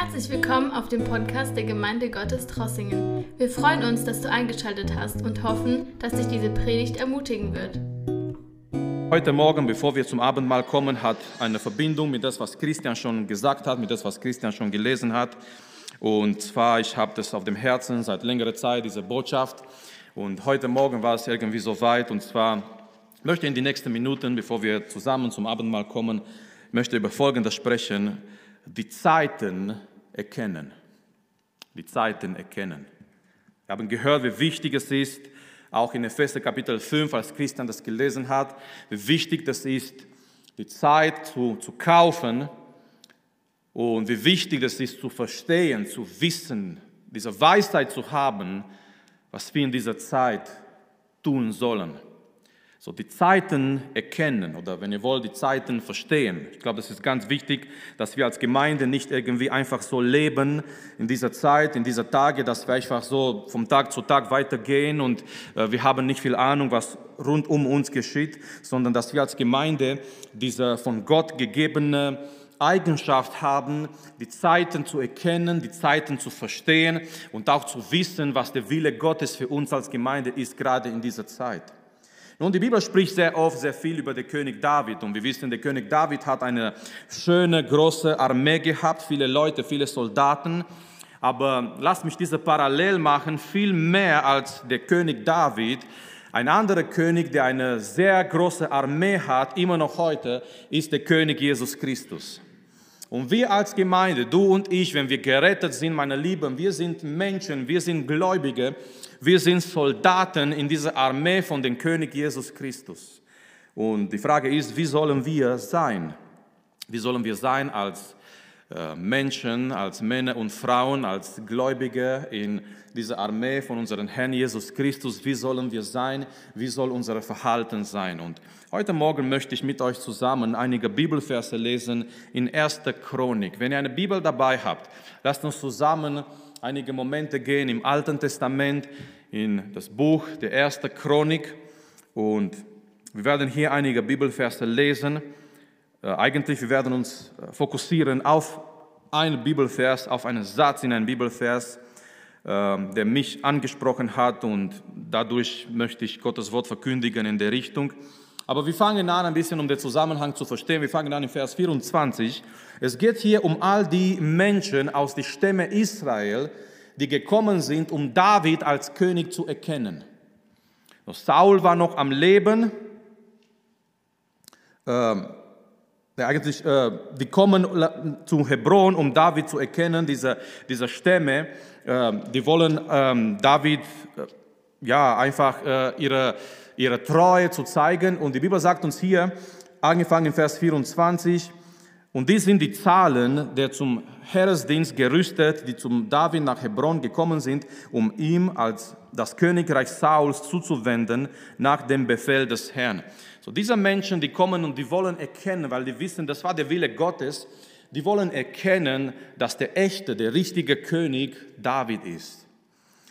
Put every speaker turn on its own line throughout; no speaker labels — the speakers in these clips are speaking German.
Herzlich willkommen auf dem Podcast der Gemeinde Gottes Trossingen. Wir freuen uns, dass du eingeschaltet hast und hoffen, dass dich diese Predigt ermutigen wird.
Heute Morgen, bevor wir zum Abendmahl kommen, hat eine Verbindung mit das, was Christian schon gesagt hat, mit das, was Christian schon gelesen hat. Und zwar, ich habe das auf dem Herzen seit längerer Zeit, diese Botschaft. Und heute Morgen war es irgendwie so weit. Und zwar möchte in die nächsten Minuten, bevor wir zusammen zum Abendmahl kommen, möchte über Folgendes sprechen. Die Zeiten erkennen. Die Zeiten erkennen. Wir haben gehört, wie wichtig es ist, auch in Epheser Kapitel 5, als Christian das gelesen hat, wie wichtig das ist, die Zeit zu, zu kaufen und wie wichtig es ist, zu verstehen, zu wissen, diese Weisheit zu haben, was wir in dieser Zeit tun sollen. So die Zeiten erkennen oder wenn ihr wollt, die Zeiten verstehen. Ich glaube, das ist ganz wichtig, dass wir als Gemeinde nicht irgendwie einfach so leben in dieser Zeit, in dieser Tage, dass wir einfach so vom Tag zu Tag weitergehen und äh, wir haben nicht viel Ahnung, was rund um uns geschieht, sondern dass wir als Gemeinde diese von Gott gegebene Eigenschaft haben, die Zeiten zu erkennen, die Zeiten zu verstehen und auch zu wissen, was der Wille Gottes für uns als Gemeinde ist, gerade in dieser Zeit. Nun, die Bibel spricht sehr oft sehr viel über den König David und wir wissen, der König David hat eine schöne, große Armee gehabt, viele Leute, viele Soldaten. Aber lasst mich diese Parallel machen, viel mehr als der König David. Ein anderer König, der eine sehr große Armee hat, immer noch heute, ist der König Jesus Christus. Und wir als Gemeinde, du und ich, wenn wir gerettet sind, meine Lieben, wir sind Menschen, wir sind Gläubige, wir sind Soldaten in dieser Armee von dem König Jesus Christus. Und die Frage ist, wie sollen wir sein? Wie sollen wir sein als Menschen, als Männer und Frauen, als Gläubige in dieser Armee von unserem Herrn Jesus Christus? Wie sollen wir sein? Wie soll unser Verhalten sein? Und heute Morgen möchte ich mit euch zusammen einige Bibelverse lesen in 1. Chronik. Wenn ihr eine Bibel dabei habt, lasst uns zusammen einige Momente gehen im Alten Testament, in das Buch der ersten Chronik. Und wir werden hier einige Bibelverse lesen. Äh, eigentlich, wir werden uns äh, fokussieren auf einen Bibelvers, auf einen Satz in einem Bibelvers, äh, der mich angesprochen hat und dadurch möchte ich Gottes Wort verkündigen in der Richtung. Aber wir fangen an, ein bisschen um den Zusammenhang zu verstehen. Wir fangen an in Vers 24. Es geht hier um all die Menschen aus den Stämmen Israel, die gekommen sind, um David als König zu erkennen. Saul war noch am Leben. Ähm, eigentlich, äh, die kommen zu Hebron, um David zu erkennen, diese, diese Stämme. Äh, die wollen ähm, David äh, ja, einfach äh, ihre ihre Treue zu zeigen. Und die Bibel sagt uns hier, angefangen in Vers 24, und dies sind die Zahlen der zum Heeresdienst gerüstet, die zum David nach Hebron gekommen sind, um ihm als das Königreich Sauls zuzuwenden nach dem Befehl des Herrn. So diese Menschen, die kommen und die wollen erkennen, weil die wissen, das war der Wille Gottes, die wollen erkennen, dass der echte, der richtige König David ist.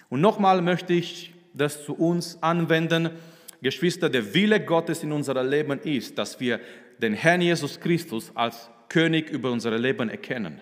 Und nochmal möchte ich das zu uns anwenden. Geschwister, der Wille Gottes in unserem Leben ist, dass wir den Herrn Jesus Christus als König über unser Leben erkennen.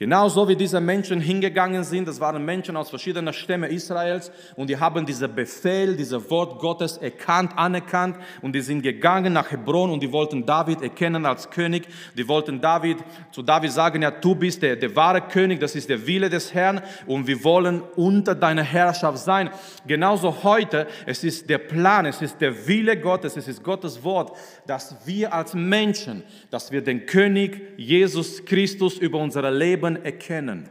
Genauso wie diese Menschen hingegangen sind, das waren Menschen aus verschiedenen Stämmen Israels und die haben diesen Befehl, dieses Wort Gottes erkannt, anerkannt und die sind gegangen nach Hebron und die wollten David erkennen als König. Die wollten David, zu David sagen, ja, du bist der, der wahre König, das ist der Wille des Herrn und wir wollen unter deiner Herrschaft sein. Genauso heute, es ist der Plan, es ist der Wille Gottes, es ist Gottes Wort, dass wir als Menschen, dass wir den König Jesus Christus über unser Leben Leben erkennen.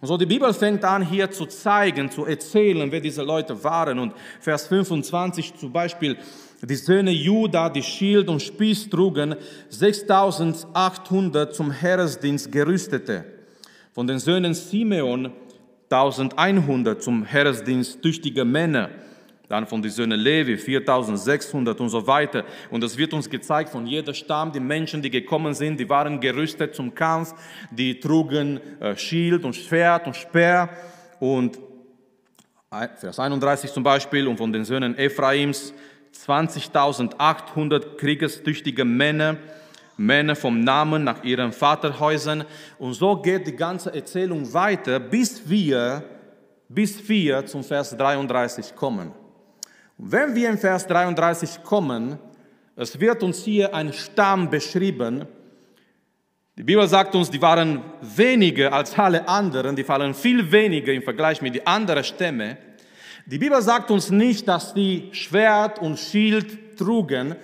Und so die Bibel fängt an hier zu zeigen, zu erzählen, wer diese Leute waren. Und Vers 25 zum Beispiel, die Söhne Juda, die Schild und Spieß trugen, 6800 zum Heeresdienst gerüstete. Von den Söhnen Simeon 1100 zum Heeresdienst tüchtige Männer dann von den Söhnen Levi 4600 und so weiter. Und es wird uns gezeigt von jeder Stamm, die Menschen, die gekommen sind, die waren gerüstet zum Kampf, die trugen äh, Schild und Schwert und Speer und Vers 31 zum Beispiel und von den Söhnen Ephraims 20.800 kriegestüchtige Männer Männer vom Namen nach ihren Vaterhäusern. Und so geht die ganze Erzählung weiter, bis wir, bis wir zum Vers 33 kommen. Wenn wir im Vers 33 kommen, es wird uns hier ein Stamm beschrieben. Die Bibel sagt uns, die waren weniger als alle anderen, die fallen viel weniger im Vergleich mit den anderen Stämmen. Die Bibel sagt uns nicht, dass die Schwert und Schild trugen,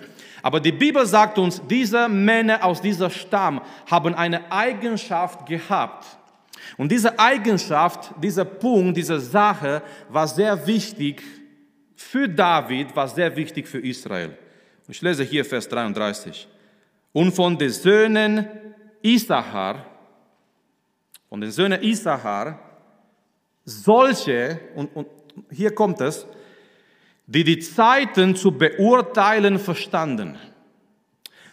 aber die Bibel sagt uns, diese Männer aus dieser Stamm haben eine Eigenschaft gehabt. Und diese Eigenschaft, dieser Punkt, diese Sache war sehr wichtig für David, war sehr wichtig für Israel. Ich lese hier Vers 33. Und von den Söhnen Isachar, von den Söhnen Isachar, solche, und, und hier kommt es, die die Zeiten zu beurteilen verstanden.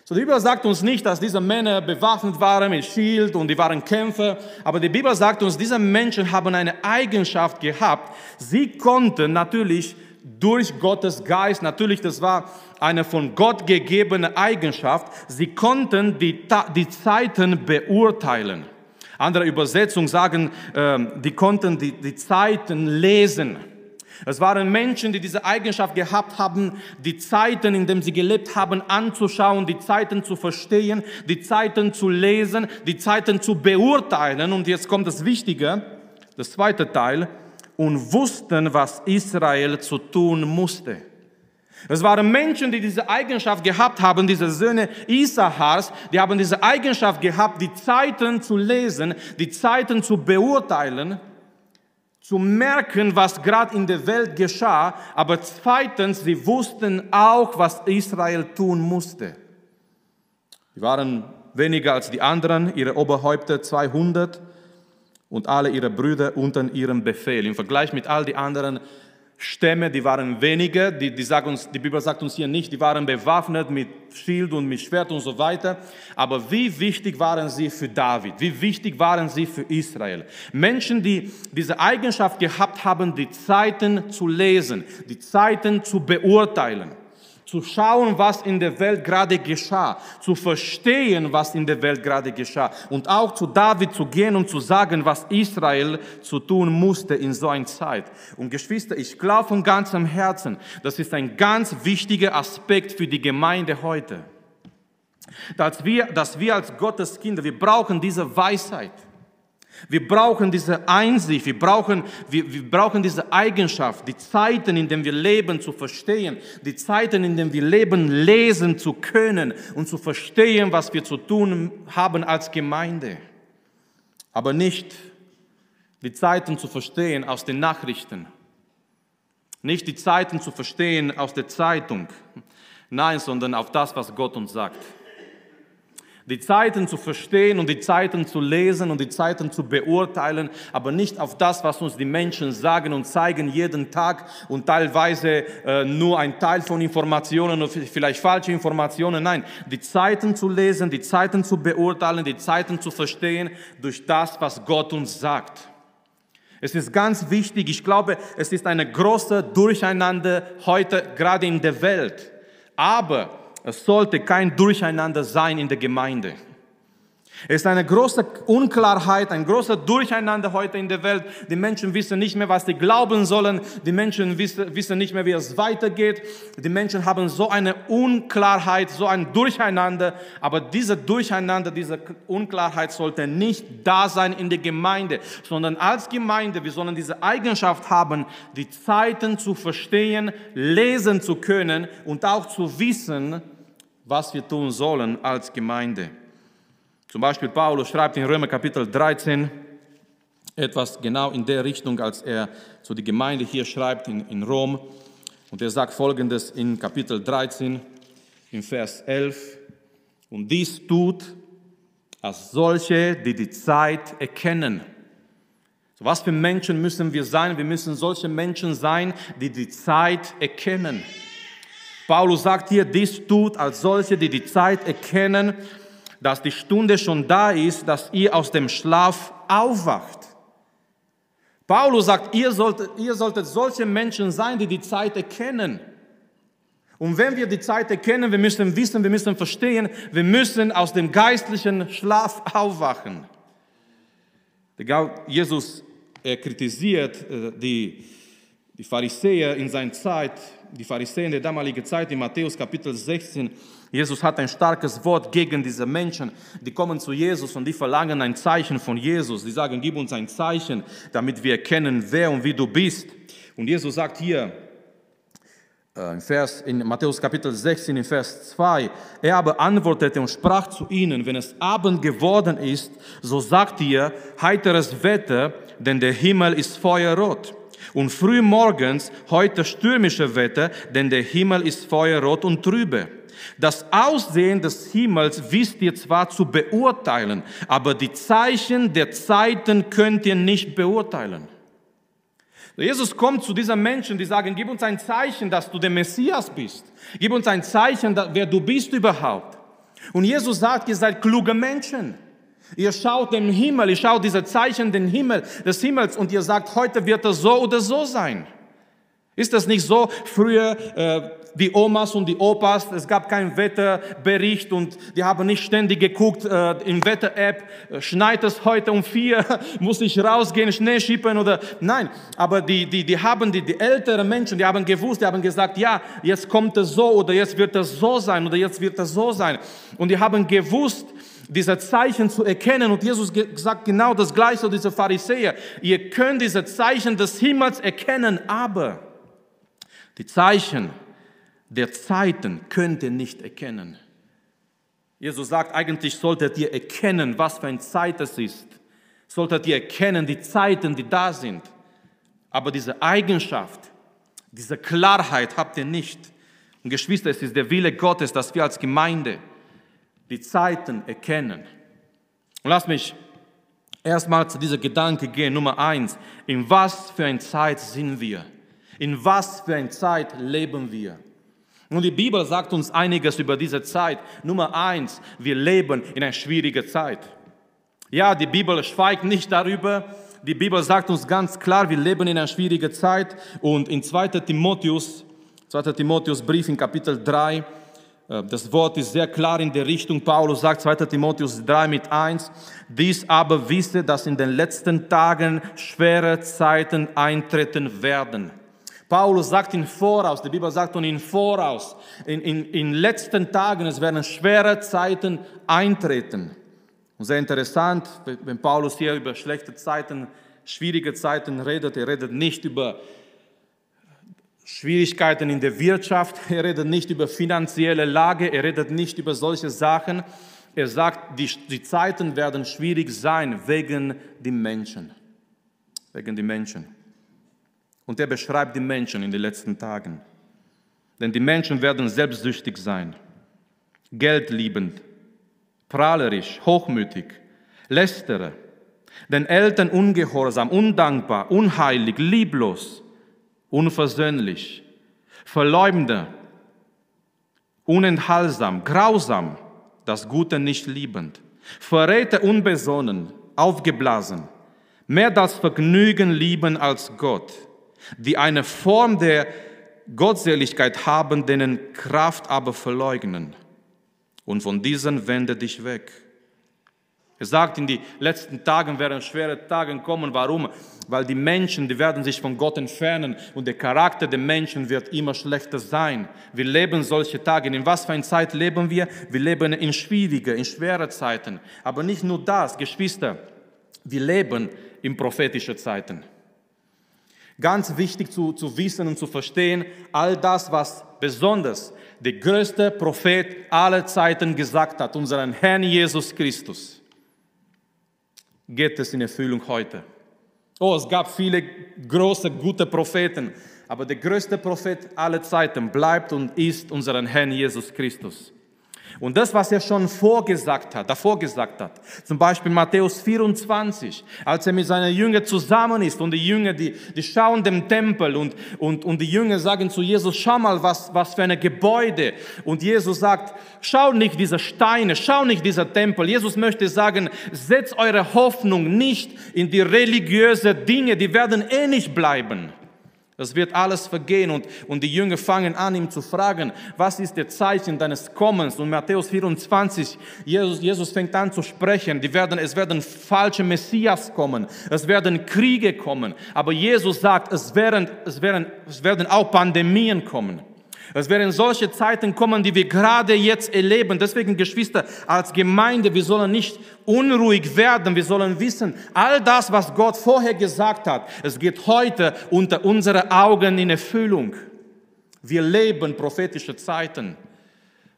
So, die Bibel sagt uns nicht, dass diese Männer bewaffnet waren mit Schild und die waren Kämpfer, aber die Bibel sagt uns, diese Menschen haben eine Eigenschaft gehabt. Sie konnten natürlich durch Gottes Geist, natürlich, das war eine von Gott gegebene Eigenschaft, sie konnten die, die Zeiten beurteilen. Andere Übersetzungen sagen, ähm, die konnten die, die Zeiten lesen. Es waren Menschen, die diese Eigenschaft gehabt haben, die Zeiten, in denen sie gelebt haben, anzuschauen, die Zeiten zu verstehen, die Zeiten zu lesen, die Zeiten zu beurteilen. Und jetzt kommt das Wichtige, das zweite Teil, und wussten, was Israel zu tun musste. Es waren Menschen, die diese Eigenschaft gehabt haben, diese Söhne Isahars, die haben diese Eigenschaft gehabt, die Zeiten zu lesen, die Zeiten zu beurteilen zu merken, was gerade in der Welt geschah, aber zweitens, sie wussten auch, was Israel tun musste. Sie waren weniger als die anderen, ihre Oberhäupter 200 und alle ihre Brüder unter ihrem Befehl. Im Vergleich mit all die anderen Stämme, die waren weniger, die, die, sagen uns, die Bibel sagt uns hier nicht, die waren bewaffnet mit Schild und mit Schwert und so weiter. Aber wie wichtig waren sie für David? Wie wichtig waren sie für Israel? Menschen, die diese Eigenschaft gehabt haben, die Zeiten zu lesen, die Zeiten zu beurteilen zu schauen, was in der Welt gerade geschah, zu verstehen, was in der Welt gerade geschah und auch zu David zu gehen und zu sagen, was Israel zu tun musste in so einer Zeit. Und Geschwister, ich glaube von ganzem Herzen, das ist ein ganz wichtiger Aspekt für die Gemeinde heute. Dass wir, dass wir als Gottes Kinder, wir brauchen diese Weisheit. Wir brauchen diese Einsicht, wir brauchen, wir, wir brauchen diese Eigenschaft, die Zeiten, in denen wir leben, zu verstehen, die Zeiten, in denen wir leben, lesen zu können und zu verstehen, was wir zu tun haben als Gemeinde. Aber nicht die Zeiten zu verstehen aus den Nachrichten, nicht die Zeiten zu verstehen aus der Zeitung, nein, sondern auf das, was Gott uns sagt die Zeiten zu verstehen und die Zeiten zu lesen und die Zeiten zu beurteilen, aber nicht auf das, was uns die Menschen sagen und zeigen jeden Tag und teilweise äh, nur ein Teil von Informationen und vielleicht falsche Informationen. Nein, die Zeiten zu lesen, die Zeiten zu beurteilen, die Zeiten zu verstehen durch das, was Gott uns sagt. Es ist ganz wichtig, ich glaube, es ist eine große Durcheinander heute gerade in der Welt. Aber es sollte kein Durcheinander sein in der Gemeinde. Es ist eine große Unklarheit, ein großer Durcheinander heute in der Welt. Die Menschen wissen nicht mehr, was sie glauben sollen. Die Menschen wissen, nicht mehr, wie es weitergeht. Die Menschen haben so eine Unklarheit, so ein Durcheinander. Aber diese Durcheinander, diese Unklarheit sollte nicht da sein in der Gemeinde, sondern als Gemeinde, wir sollen diese Eigenschaft haben, die Zeiten zu verstehen, lesen zu können und auch zu wissen, was wir tun sollen als Gemeinde. Zum Beispiel Paulus schreibt in Römer Kapitel 13 etwas genau in der Richtung, als er zu der Gemeinde hier schreibt in, in Rom. Und er sagt folgendes in Kapitel 13, in Vers 11. Und dies tut als solche, die die Zeit erkennen. Was für Menschen müssen wir sein? Wir müssen solche Menschen sein, die die Zeit erkennen. Paulus sagt hier, dies tut als solche, die die Zeit erkennen, dass die Stunde schon da ist, dass ihr aus dem Schlaf aufwacht. Paulus sagt, ihr solltet, ihr solltet solche Menschen sein, die die Zeit erkennen. Und wenn wir die Zeit erkennen, wir müssen wissen, wir müssen verstehen, wir müssen aus dem geistlichen Schlaf aufwachen. Jesus er kritisiert äh, die, die Pharisäer in seiner Zeit, die Pharisäer in der damaligen Zeit, in Matthäus Kapitel 16. Jesus hat ein starkes Wort gegen diese Menschen. Die kommen zu Jesus und die verlangen ein Zeichen von Jesus. Die sagen, gib uns ein Zeichen, damit wir erkennen, wer und wie du bist. Und Jesus sagt hier, äh, in, Vers, in Matthäus Kapitel 16, in Vers 2, er aber antwortete und sprach zu ihnen, wenn es Abend geworden ist, so sagt ihr heiteres Wetter, denn der Himmel ist feuerrot. Und früh morgens heute stürmische Wetter, denn der Himmel ist feuerrot und trübe. Das Aussehen des Himmels wisst ihr zwar zu beurteilen, aber die Zeichen der Zeiten könnt ihr nicht beurteilen. Jesus kommt zu diesen Menschen, die sagen, gib uns ein Zeichen, dass du der Messias bist. Gib uns ein Zeichen, wer du bist überhaupt. Und Jesus sagt, ihr seid kluge Menschen. Ihr schaut den Himmel, ihr schaut diese Zeichen den Himmel, des Himmels und ihr sagt, heute wird es so oder so sein. Ist das nicht so? Früher äh, die Omas und die Opas, es gab keinen Wetterbericht und die haben nicht ständig geguckt äh, im Wetter-App, äh, schneit es heute um vier, muss ich rausgehen, Schnee schippen oder nein. Aber die, die, die haben, die, die älteren Menschen, die haben gewusst, die haben gesagt, ja, jetzt kommt es so oder jetzt wird es so sein oder jetzt wird es so sein. Und die haben gewusst, diese Zeichen zu erkennen. Und Jesus sagt genau das Gleiche zu diesen Pharisäer. Ihr könnt diese Zeichen des Himmels erkennen, aber die Zeichen der Zeiten könnt ihr nicht erkennen. Jesus sagt, eigentlich solltet ihr erkennen, was für eine Zeit es ist. Solltet ihr erkennen, die Zeiten, die da sind. Aber diese Eigenschaft, diese Klarheit habt ihr nicht. Und Geschwister, es ist der Wille Gottes, dass wir als Gemeinde die Zeiten erkennen. Und lass mich erstmal zu dieser Gedanke gehen. Nummer eins, in was für eine Zeit sind wir? In was für eine Zeit leben wir? Und die Bibel sagt uns einiges über diese Zeit. Nummer eins, wir leben in einer schwierigen Zeit. Ja, die Bibel schweigt nicht darüber. Die Bibel sagt uns ganz klar, wir leben in einer schwierigen Zeit. Und in 2. Timotheus, 2. Timotheus Brief in Kapitel 3, äh, das Wort ist sehr klar in der Richtung. Paulus sagt 2. Timotheus 3 mit 1, dies aber wisse, dass in den letzten Tagen schwere Zeiten eintreten werden. Paulus sagt in Voraus, die Bibel sagt und in Voraus, in, in, in letzten Tagen, es werden schwere Zeiten eintreten. Und sehr interessant, wenn Paulus hier über schlechte Zeiten, schwierige Zeiten redet, er redet nicht über Schwierigkeiten in der Wirtschaft, er redet nicht über finanzielle Lage, er redet nicht über solche Sachen. Er sagt, die, die Zeiten werden schwierig sein wegen den Menschen. Wegen den Menschen. Und er beschreibt die Menschen in den letzten Tagen. Denn die Menschen werden selbstsüchtig sein, geldliebend, prahlerisch, hochmütig, lästere, den Eltern ungehorsam, undankbar, unheilig, lieblos, unversöhnlich, verleumder, unenthaltsam, grausam, das Gute nicht liebend, Verräter unbesonnen, aufgeblasen, mehr das Vergnügen lieben als Gott, die eine Form der Gottseligkeit haben, denen Kraft aber verleugnen. Und von diesen wende dich weg. Er sagt, in die letzten Tagen werden schwere Tage kommen. Warum? Weil die Menschen, die werden sich von Gott entfernen und der Charakter der Menschen wird immer schlechter sein. Wir leben solche Tage. In was für einer Zeit leben wir? Wir leben in schwierige, in schwere Zeiten. Aber nicht nur das, Geschwister. Wir leben in prophetische Zeiten. Ganz wichtig zu, zu wissen und zu verstehen, all das, was besonders der größte Prophet aller Zeiten gesagt hat, unseren Herrn Jesus Christus, geht es in Erfüllung heute. Oh, es gab viele große, gute Propheten, aber der größte Prophet aller Zeiten bleibt und ist unseren Herrn Jesus Christus. Und das, was er schon vorgesagt hat, davor gesagt hat, zum Beispiel Matthäus 24, als er mit seinen Jüngern zusammen ist und die Jünger, die, die schauen dem Tempel und, und, und die Jünger sagen zu Jesus, schau mal, was, was für ein Gebäude. Und Jesus sagt, schau nicht diese Steine, schau nicht dieser Tempel. Jesus möchte sagen, setzt eure Hoffnung nicht in die religiösen Dinge, die werden eh nicht bleiben Es wird alles vergehen und, und die Jünger fangen an, ihm zu fragen, was ist der Zeichen deines Kommens? Und Matthäus 24, Jesus, Jesus fängt an zu sprechen, die werden, es werden falsche Messias kommen, es werden Kriege kommen, aber Jesus sagt, es werden, es werden, es werden auch Pandemien kommen. Es werden solche Zeiten kommen, die wir gerade jetzt erleben. Deswegen, Geschwister, als Gemeinde, wir sollen nicht unruhig werden. Wir sollen wissen, all das, was Gott vorher gesagt hat, es geht heute unter unsere Augen in Erfüllung. Wir leben prophetische Zeiten.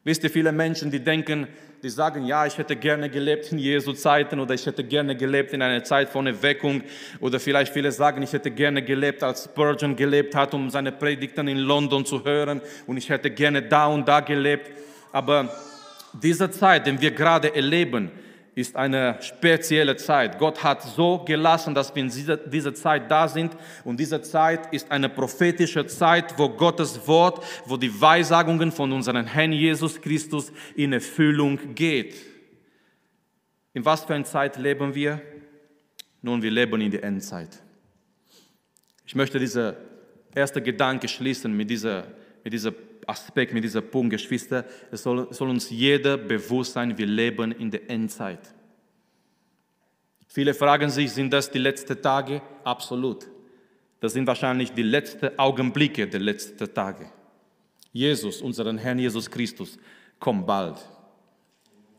Wisst ihr, viele Menschen, die denken, die sagen, ja, ich hätte gerne gelebt in Jesu Zeiten oder ich hätte gerne gelebt in einer Zeit von Erweckung oder vielleicht viele sagen, ich hätte gerne gelebt, als Spurgeon gelebt hat, um seine Predigten in London zu hören und ich hätte gerne da und da gelebt. Aber diese Zeit, die wir gerade erleben, ist eine spezielle Zeit. Gott hat so gelassen, dass wir in dieser, dieser Zeit da sind. Und diese Zeit ist eine prophetische Zeit, wo Gottes Wort, wo die Weissagungen von unserem Herrn Jesus Christus in Erfüllung geht. In was für einer Zeit leben wir? Nun, wir leben in der Endzeit. Ich möchte diese erste Gedanke schließen mit dieser, mit dieser Aspekt, mit diesem Punkt, Geschwister, es soll, soll uns jeder bewusst sein, wir leben in der Endzeit. Viele fragen sich, sind das die letzten Tage? Absolut. Das sind wahrscheinlich die letzten Augenblicke der letzten Tage. Jesus, unseren Herrn Jesus Christus, kommt bald.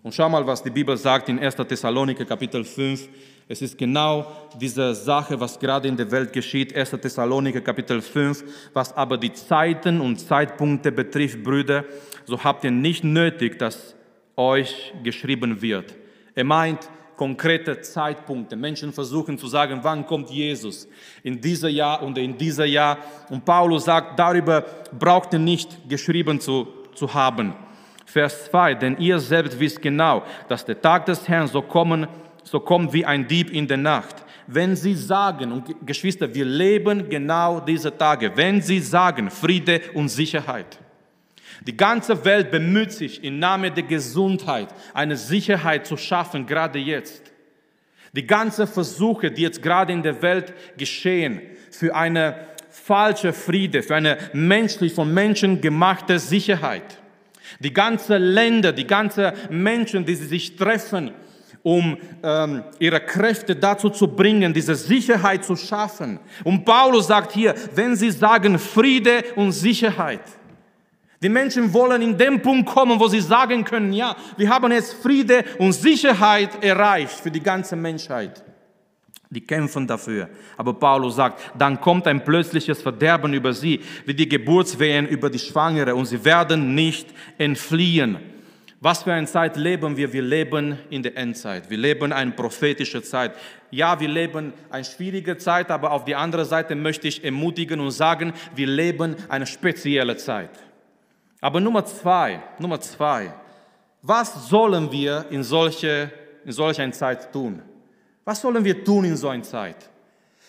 Und schau mal, was die Bibel sagt in 1. Thessaloniker Kapitel 5, es ist genau diese Sache, was gerade in der Welt geschieht. 1. Thessaloniker Kapitel 5. Was aber die Zeiten und Zeitpunkte betrifft, Brüder, so habt ihr nicht nötig, dass euch geschrieben wird. Er meint konkrete Zeitpunkte. Menschen versuchen zu sagen, wann kommt Jesus? In dieser Jahr und in dieser Jahr. Und Paulus sagt, darüber braucht ihr nicht geschrieben zu, zu haben. Vers 2, denn ihr selbst wisst genau, dass der Tag des Herrn so kommen so kommt wie ein Dieb in der Nacht. Wenn Sie sagen, und Geschwister, wir leben genau diese Tage, wenn Sie sagen Friede und Sicherheit, die ganze Welt bemüht sich im Namen der Gesundheit eine Sicherheit zu schaffen, gerade jetzt. Die ganzen Versuche, die jetzt gerade in der Welt geschehen, für eine falsche Friede, für eine menschlich von Menschen gemachte Sicherheit. Die ganzen Länder, die ganzen Menschen, die sich treffen, um ähm, ihre Kräfte dazu zu bringen, diese Sicherheit zu schaffen. Und Paulus sagt hier, wenn sie sagen Friede und Sicherheit, die Menschen wollen in den Punkt kommen, wo sie sagen können, ja, wir haben jetzt Friede und Sicherheit erreicht für die ganze Menschheit. Die kämpfen dafür. Aber Paulus sagt, dann kommt ein plötzliches Verderben über sie, wie die Geburtswehen über die Schwangere, und sie werden nicht entfliehen. Was für eine Zeit leben wir? Wir leben in der Endzeit. Wir leben eine prophetische Zeit. Ja, wir leben eine schwierige Zeit, aber auf die andere Seite möchte ich ermutigen und sagen, wir leben eine spezielle Zeit. Aber Nummer zwei, Nummer zwei, was sollen wir in solche, in solch Zeit tun? Was sollen wir tun in so einer Zeit?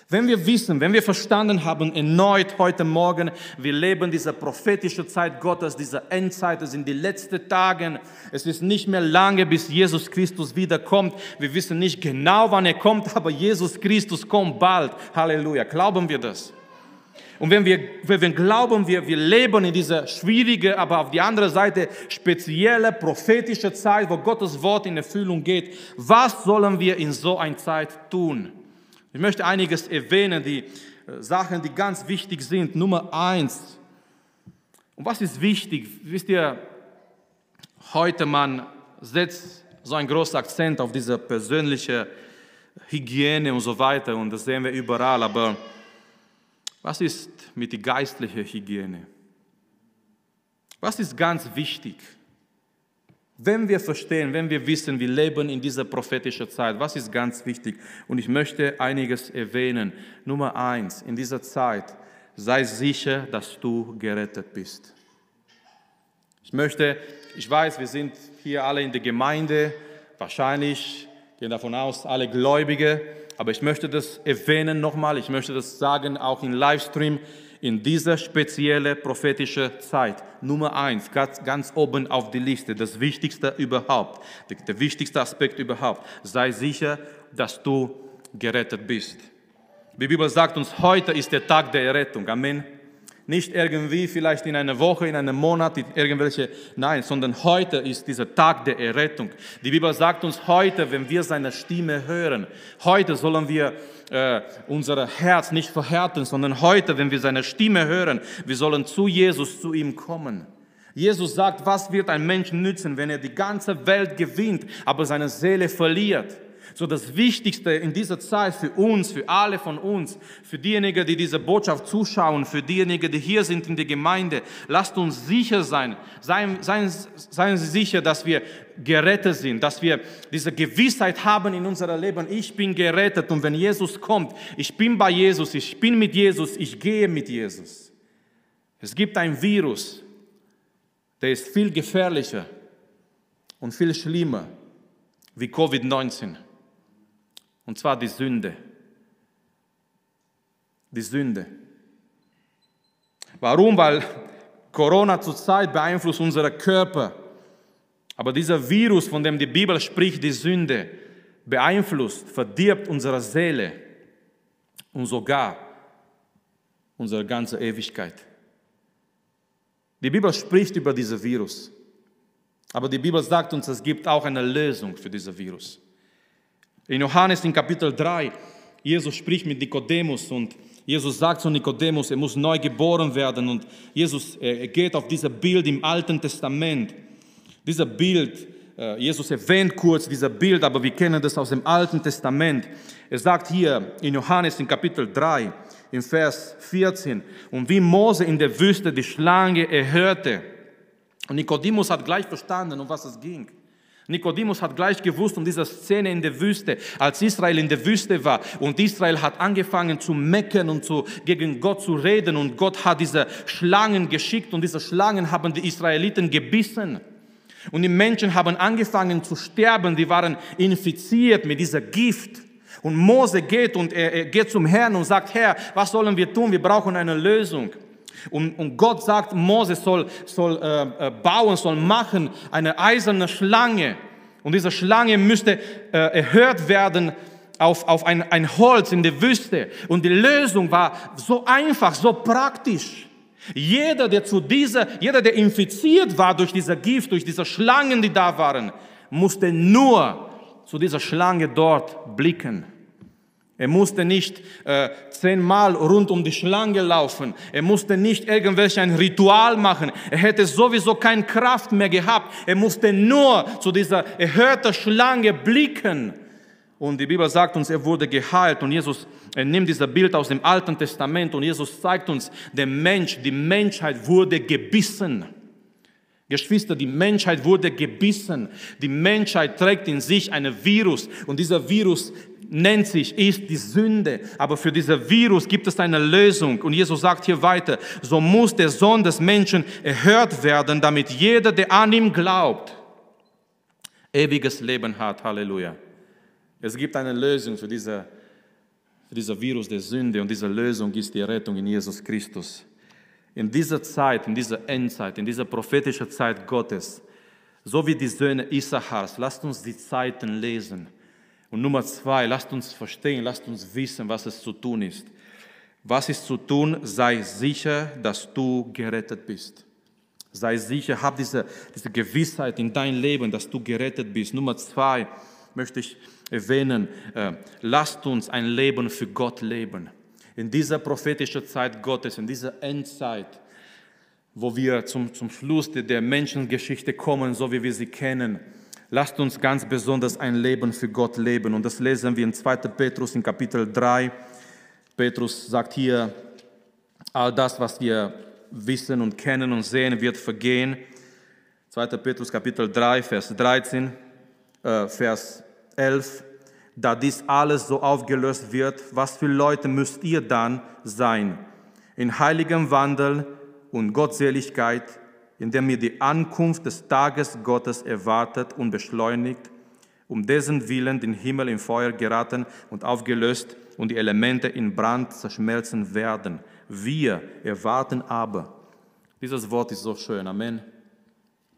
Wenn wir wissen, wenn wir verstanden haben, erneut heute Morgen, wir leben diese prophetische Zeit Gottes, diese Endzeit, es sind die letzten Tage, es ist nicht mehr lange, bis Jesus Christus wiederkommt. Wir wissen nicht genau, wann er kommt, aber Jesus Christus kommt bald. Halleluja. Glauben wir das? Und wenn wir, wenn wir glauben, wir, wir leben in dieser schwierigen, aber auf die andere Seite spezielle prophetische Zeit, wo Gottes Wort in Erfüllung geht, was sollen wir in so einer Zeit tun? Ich möchte einiges erwähnen, die äh, Sachen, die ganz wichtig sind. Nummer eins. Und was ist wichtig? Wisst ihr, heute man setzt so einen großen Akzent auf diese persönliche Hygiene und so weiter und das sehen wir überall. Aber was ist mit der geistlichen Hygiene? Was ist ganz wichtig? Wenn wir verstehen, wenn wir wissen, wir leben in dieser prophetischen Zeit, was ist ganz wichtig? Und ich möchte einiges erwähnen. Nummer eins, in dieser Zeit, sei sicher, dass du gerettet bist. Ich möchte, ich weiß, wir sind hier alle in der Gemeinde, wahrscheinlich gehen davon aus, alle Gläubige, aber ich möchte das erwähnen nochmal, ich möchte das sagen, auch im Livestream in dieser speziellen prophetischen Zeit. Nummer eins, ganz, ganz oben auf die Liste, das Wichtigste überhaupt, der, der wichtigste Aspekt überhaupt. Sei sicher, dass du gerettet bist. Die Bibel sagt uns, heute ist der Tag der Errettung. Amen. Nicht irgendwie vielleicht in einer Woche, in einem Monat, irgendwelche, nein, sondern heute ist dieser Tag der Errettung. Die Bibel sagt uns heute, wenn wir seine Stimme hören, heute sollen wir äh, unser Herz nicht verhärten, sondern heute, wenn wir seine Stimme hören, wir sollen zu Jesus, zu ihm kommen. Jesus sagt, was wird ein Mensch nützen, wenn er die ganze Welt gewinnt, aber seine Seele verliert? So das Wichtigste in dieser Zeit für uns, für alle von uns, für diejenigen, die diese Botschaft zuschauen, für diejenigen, die hier sind in der Gemeinde, lasst uns sicher sein. Seien, seien, seien Sie sicher, dass wir gerettet sind, dass wir diese Gewissheit haben in unserem Leben. Ich bin gerettet und wenn Jesus kommt, ich bin bei Jesus, ich bin mit Jesus, ich gehe mit Jesus. Es gibt ein Virus, der ist viel gefährlicher und viel schlimmer wie Covid-19. Und zwar die Sünde. Die Sünde. Warum? Weil Corona zurzeit beeinflusst unseren Körper. Aber dieser Virus, von dem die Bibel spricht, die Sünde, beeinflusst, verdirbt unsere Seele und sogar unsere ganze Ewigkeit. Die Bibel spricht über dieses Virus. Aber die Bibel sagt uns, es gibt auch eine Lösung für dieses Virus. In Johannes in Kapitel 3, Jesus spricht mit Nikodemus und Jesus sagt zu Nikodemus, er muss neu geboren werden und Jesus er geht auf dieses Bild im Alten Testament. Dieser Bild, äh, Jesus erwähnt kurz dieser Bild, aber wir kennen das aus dem Alten Testament. Er sagt hier in Johannes in Kapitel 3, in Vers 14, und wie Mose in der Wüste die Schlange erhörte. Und Nikodemus hat gleich verstanden, um was es ging. Nikodemus hat gleich gewusst um diese Szene in der Wüste, als Israel in der Wüste war und Israel hat angefangen zu mecken und zu, gegen Gott zu reden und Gott hat diese Schlangen geschickt und diese Schlangen haben die Israeliten gebissen. Und die Menschen haben angefangen zu sterben, die waren infiziert mit dieser Gift. Und Mose geht und er geht zum Herrn und sagt, Herr, was sollen wir tun? Wir brauchen eine Lösung. Und, und Gott sagt, Mose soll, soll äh, äh, bauen, soll machen eine eiserne Schlange. Und diese Schlange müsste äh, erhört werden auf, auf ein, ein Holz in der Wüste. Und die Lösung war so einfach, so praktisch. Jeder, der zu dieser, jeder, der infiziert war durch dieser Gift, durch diese Schlangen, die da waren, musste nur zu dieser Schlange dort blicken. Er musste nicht äh, zehnmal rund um die Schlange laufen. Er musste nicht irgendwelch ein Ritual machen. Er hätte sowieso keine Kraft mehr gehabt. Er musste nur zu dieser erhörten Schlange blicken. Und die Bibel sagt uns, er wurde geheilt. Und Jesus nimmt dieses Bild aus dem Alten Testament und Jesus zeigt uns, der Mensch, die Menschheit wurde gebissen. Geschwister, die Menschheit wurde gebissen. Die Menschheit trägt in sich ein Virus und dieser Virus nennt sich, ist die Sünde. Aber für dieses Virus gibt es eine Lösung. Und Jesus sagt hier weiter, so muss der Sohn des Menschen erhört werden, damit jeder, der an ihm glaubt, ewiges Leben hat. Halleluja. Es gibt eine Lösung für, diese, für dieses Virus der Sünde und diese Lösung ist die Rettung in Jesus Christus. In dieser Zeit, in dieser Endzeit, in dieser prophetischen Zeit Gottes, so wie die Söhne Issachars, lasst uns die Zeiten lesen und Nummer zwei, lasst uns verstehen, lasst uns wissen, was es zu tun ist. Was ist zu tun? Sei sicher, dass du gerettet bist. Sei sicher, hab diese, diese Gewissheit in dein Leben, dass du gerettet bist. Nummer zwei möchte ich erwähnen, äh, lasst uns ein Leben für Gott leben. In dieser prophetischen Zeit Gottes, in dieser Endzeit, wo wir zum, zum Schluss der, der Menschengeschichte kommen, so wie wir sie kennen, Lasst uns ganz besonders ein Leben für Gott leben. Und das lesen wir in 2. Petrus in Kapitel 3. Petrus sagt hier, all das, was wir wissen und kennen und sehen, wird vergehen. 2. Petrus Kapitel 3, Vers 13, äh, Vers 11. Da dies alles so aufgelöst wird, was für Leute müsst ihr dann sein? In heiligem Wandel und Gottseligkeit, indem ihr die Ankunft des Tages Gottes erwartet und beschleunigt, um dessen Willen den Himmel in Feuer geraten und aufgelöst und die Elemente in Brand zerschmelzen werden. Wir erwarten aber. Dieses Wort ist so schön. Amen.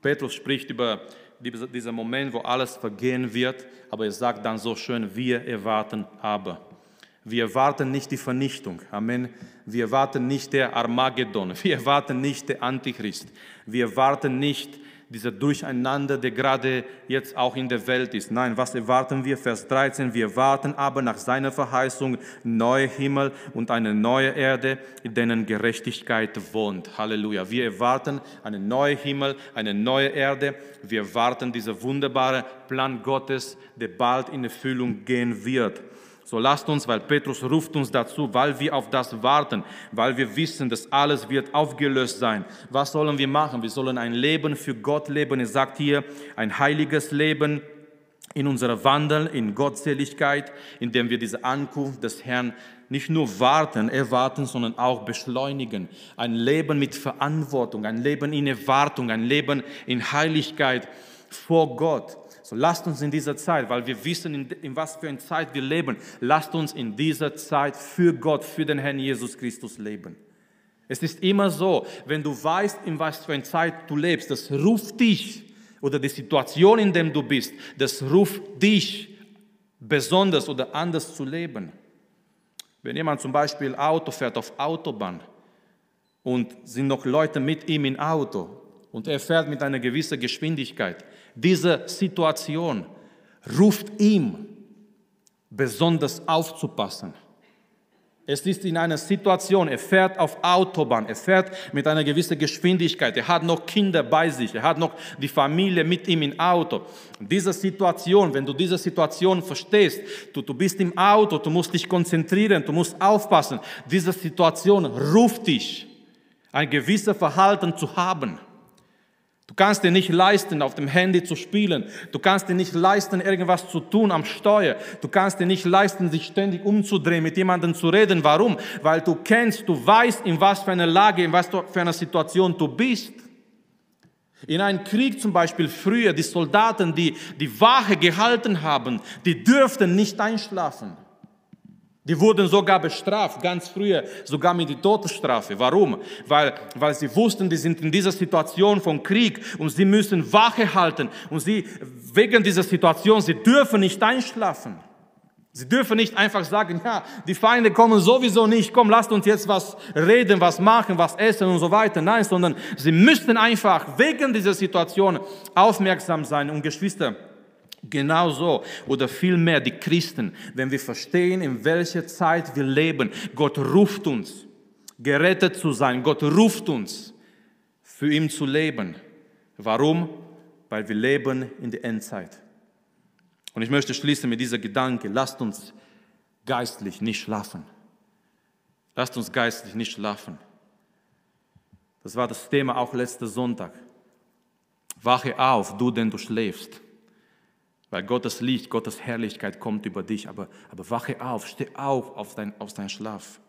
Petrus spricht über diesen Moment, wo alles vergehen wird, aber er sagt dann so schön, wir erwarten aber. Wir erwarten nicht die Vernichtung. Amen. Wir erwarten nicht der Armageddon. Wir erwarten nicht der Antichrist. Wir erwarten nicht dieser Durcheinander, der gerade jetzt auch in der Welt ist. Nein, was erwarten wir? Vers 13, wir warten aber nach seiner Verheißung neue Himmel und eine neue Erde, in denen Gerechtigkeit wohnt. Halleluja. Wir erwarten einen neuen Himmel, eine neue Erde. Wir erwarten dieser wunderbare Plan Gottes, der bald in Erfüllung gehen wird. So lasst uns, weil Petrus ruft uns dazu, weil wir auf das warten, weil wir wissen, dass alles wird aufgelöst sein. Was sollen wir machen? Wir sollen ein Leben für Gott leben. Er sagt hier, ein heiliges Leben in unserer Wandel, in Gottseligkeit, indem wir diese Ankunft des Herrn nicht nur warten, erwarten, sondern auch beschleunigen. Ein Leben mit Verantwortung, ein Leben in Erwartung, ein Leben in Heiligkeit vor Gott. So lasst uns in dieser Zeit, weil wir wissen, in, in was für eine Zeit wir leben, lasst uns in dieser Zeit für Gott, für den Herrn Jesus Christus leben. Es ist immer so, wenn du weißt, in was für eine Zeit du lebst, das ruft dich oder die Situation, in der du bist, das ruft dich besonders oder anders zu leben. Wenn jemand zum Beispiel Auto fährt auf Autobahn und sind noch Leute mit ihm im Auto und er fährt mit einer gewissen Geschwindigkeit, diese Situation ruft ihm besonders aufzupassen. Es ist in einer Situation, er fährt auf Autobahn, er fährt mit einer gewissen Geschwindigkeit, er hat noch Kinder bei sich, er hat noch die Familie mit ihm im Auto. Diese Situation, wenn du diese Situation verstehst, du, du bist im Auto, du musst dich konzentrieren, du musst aufpassen, diese Situation ruft dich, ein gewisses Verhalten zu haben. Du kannst dir nicht leisten, auf dem Handy zu spielen. Du kannst dir nicht leisten, irgendwas zu tun am Steuer. Du kannst dir nicht leisten, sich ständig umzudrehen, mit jemandem zu reden. Warum? Weil du kennst, du weißt, in was für einer Lage, in was für einer Situation du bist. In einem Krieg zum Beispiel früher, die Soldaten, die die Wache gehalten haben, die dürften nicht einschlafen. Die wurden sogar bestraft, ganz früher, sogar mit der Todesstrafe. Warum? Weil, weil sie wussten, die sind in dieser Situation von Krieg und sie müssen Wache halten. Und sie, wegen dieser Situation, sie dürfen nicht einschlafen. Sie dürfen nicht einfach sagen, ja, die Feinde kommen sowieso nicht, komm, lasst uns jetzt was reden, was machen, was essen und so weiter. Nein, sondern sie müssten einfach wegen dieser Situation aufmerksam sein. Und Geschwister, Genauso oder vielmehr die Christen, wenn wir verstehen, in welcher Zeit wir leben. Gott ruft uns, gerettet zu sein. Gott ruft uns, für ihn zu leben. Warum? Weil wir leben in der Endzeit. Und ich möchte schließen mit dieser Gedanke, lasst uns geistlich nicht schlafen. Lasst uns geistlich nicht schlafen. Das war das Thema auch letzten Sonntag. Wache auf, du denn du schläfst. Weil Gottes Licht, Gottes Herrlichkeit kommt über dich. Aber, aber wache auf, steh auf aus, dein, aus deinem Schlaf.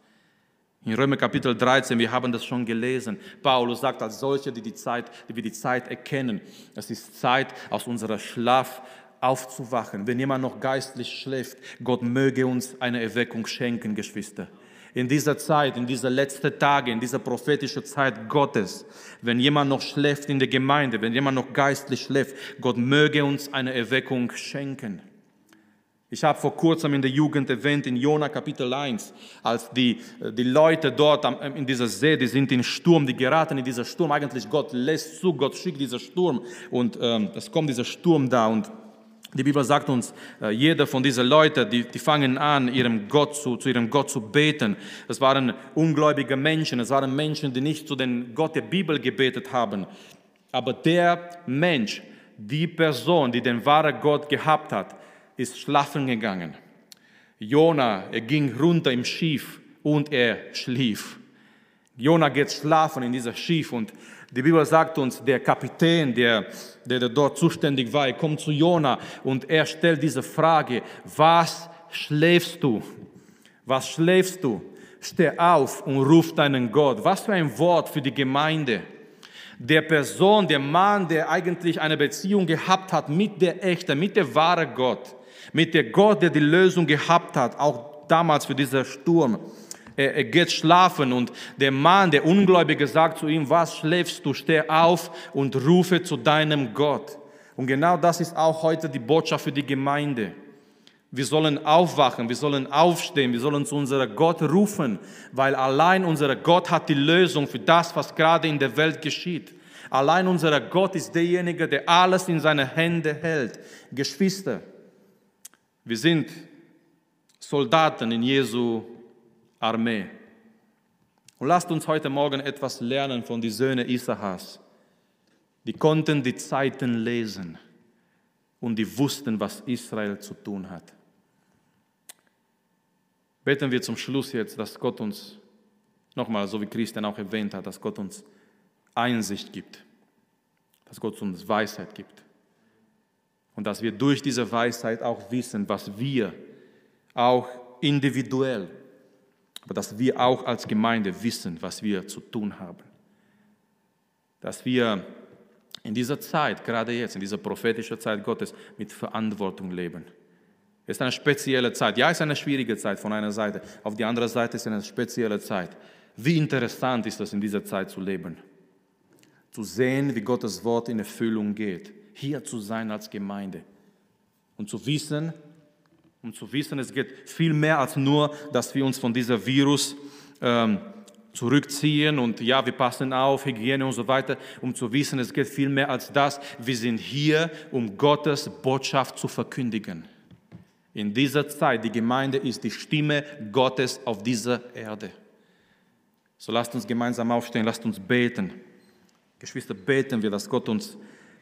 In Römer Kapitel 13, wir haben das schon gelesen. Paulus sagt als solche, die, die, Zeit, die wir die Zeit erkennen, es ist Zeit, aus unserem Schlaf aufzuwachen. Wenn jemand noch geistlich schläft, Gott möge uns eine Erweckung schenken, Geschwister in dieser Zeit, in dieser letzten Tage, in dieser prophetischen Zeit Gottes, wenn jemand noch schläft in der Gemeinde, wenn jemand noch geistlich schläft, Gott möge uns eine Erweckung schenken. Ich habe vor kurzem in der Jugend erwähnt, in Jona Kapitel 1, als die, die Leute dort in dieser See, die sind in Sturm, die geraten in dieser Sturm. Eigentlich Gott lässt zu, Gott schickt dieser Sturm und ähm, es kommt dieser Sturm da und die Bibel sagt uns, äh, jeder von diesen Leuten, die, die fangen an, ihrem Gott zu, zu ihrem Gott zu beten. Es waren ungläubige Menschen, es waren Menschen, die nicht zu dem Gott der Bibel gebetet haben. Aber der Mensch, die Person, die den wahren Gott gehabt hat, ist schlafen gegangen. Jona, er ging runter im Schiff und er schlief. Jona geht schlafen in dieser Schiff und die Bibel sagt uns, der Kapitän, der, der dort zuständig war, kommt zu Jona und er stellt diese Frage, was schläfst du? Was schläfst du? Steh auf und ruf deinen Gott. Was für ein Wort für die Gemeinde. Der Person, der Mann, der eigentlich eine Beziehung gehabt hat mit der echten, mit der wahren Gott, mit der Gott, der die Lösung gehabt hat, auch damals für diesen Sturm er, er geht schlafen und der Mann, der Ungläubige, sagt zu ihm, was schläfst du? Steh auf und rufe zu deinem Gott. Und genau das ist auch heute die Botschaft für die Gemeinde. Wir sollen aufwachen, wir sollen aufstehen, wir sollen zu unserem Gott rufen, weil allein unser Gott hat die Lösung für das, was gerade in der Welt geschieht. Allein unser Gott ist derjenige, der alles in seine Hände hält. Geschwister, wir sind Soldaten in Jesu Armee. Und lasst uns heute Morgen etwas lernen von den Söhnen Isahas. Die konnten die Zeiten lesen und die wussten, was Israel zu tun hat. Beten wir zum Schluss jetzt, dass Gott uns, nochmal, so wie Christian auch erwähnt hat, dass Gott uns Einsicht gibt, dass Gott uns Weisheit gibt und dass wir durch diese Weisheit auch wissen, was wir auch individuell, aber dass wir auch als Gemeinde wissen, was wir zu tun haben. Dass wir in dieser Zeit, gerade jetzt, in dieser prophetischen Zeit Gottes, mit Verantwortung leben. Es ist eine spezielle Zeit. Ja, es ist eine schwierige Zeit von einer Seite. Auf die andere Seite ist es eine spezielle Zeit. Wie interessant ist es, in dieser Zeit zu leben. Zu sehen, wie Gottes Wort in Erfüllung geht. Hier zu sein als Gemeinde. Und zu wissen, um zu wissen, es geht viel mehr als nur, dass wir uns von diesem Virus ähm, zurückziehen und ja, wir passen auf, Hygiene und so weiter, um zu wissen, es geht viel mehr als das. Wir sind hier, um Gottes Botschaft zu verkündigen. In dieser Zeit, die Gemeinde ist die Stimme Gottes auf dieser Erde. So lasst uns gemeinsam aufstehen, lasst uns beten. Geschwister, beten wir, dass Gott uns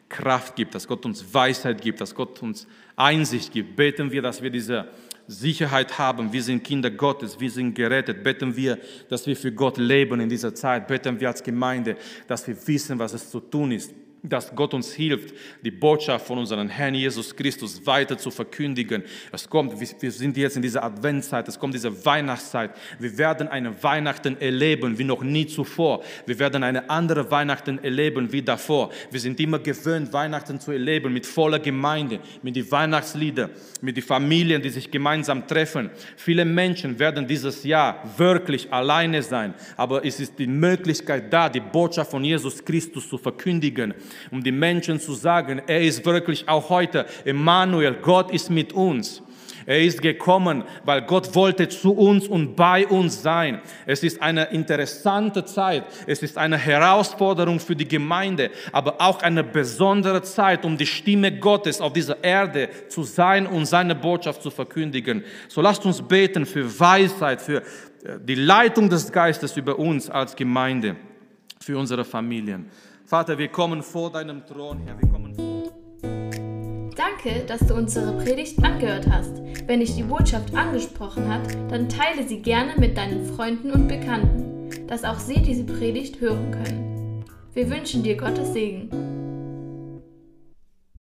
Kraft gibt, dass Gott uns Weisheit gibt, dass Gott uns Einsicht gibt. Beten wir, dass wir diese Sicherheit haben. Wir sind Kinder Gottes, wir sind gerettet. Beten wir, dass wir für Gott leben in dieser Zeit. Beten wir als Gemeinde, dass wir wissen, was es zu tun ist dass Gott uns hilft, die Botschaft von unserem Herrn Jesus Christus weiter zu verkündigen. Es kommt, wir sind jetzt in dieser Adventszeit, es kommt diese Weihnachtszeit. Wir werden eine Weihnachten erleben wie noch nie zuvor. Wir werden eine andere Weihnachten erleben wie davor. Wir sind immer gewöhnt, Weihnachten zu erleben mit voller Gemeinde, mit den Weihnachtsliedern, mit den Familien, die sich gemeinsam treffen. Viele Menschen werden dieses Jahr wirklich alleine sein, aber es ist die Möglichkeit da, die Botschaft von Jesus Christus zu verkündigen um die Menschen zu sagen, er ist wirklich auch heute Emmanuel, Gott ist mit uns. Er ist gekommen, weil Gott wollte zu uns und bei uns sein. Es ist eine interessante Zeit. Es ist eine Herausforderung für die Gemeinde, aber auch eine besondere Zeit, um die Stimme Gottes auf dieser Erde zu sein und seine Botschaft zu verkündigen. So lasst uns beten für Weisheit, für äh, die Leitung des Geistes über uns als Gemeinde, für unsere Familien. Vater, wir kommen vor deinem Thron, Herr, wir kommen vor.
Danke, dass du unsere Predigt angehört hast. Wenn dich die Botschaft angesprochen hat, dann teile sie gerne mit deinen Freunden und Bekannten, dass auch sie diese Predigt hören können. Wir wünschen dir Gottes Segen.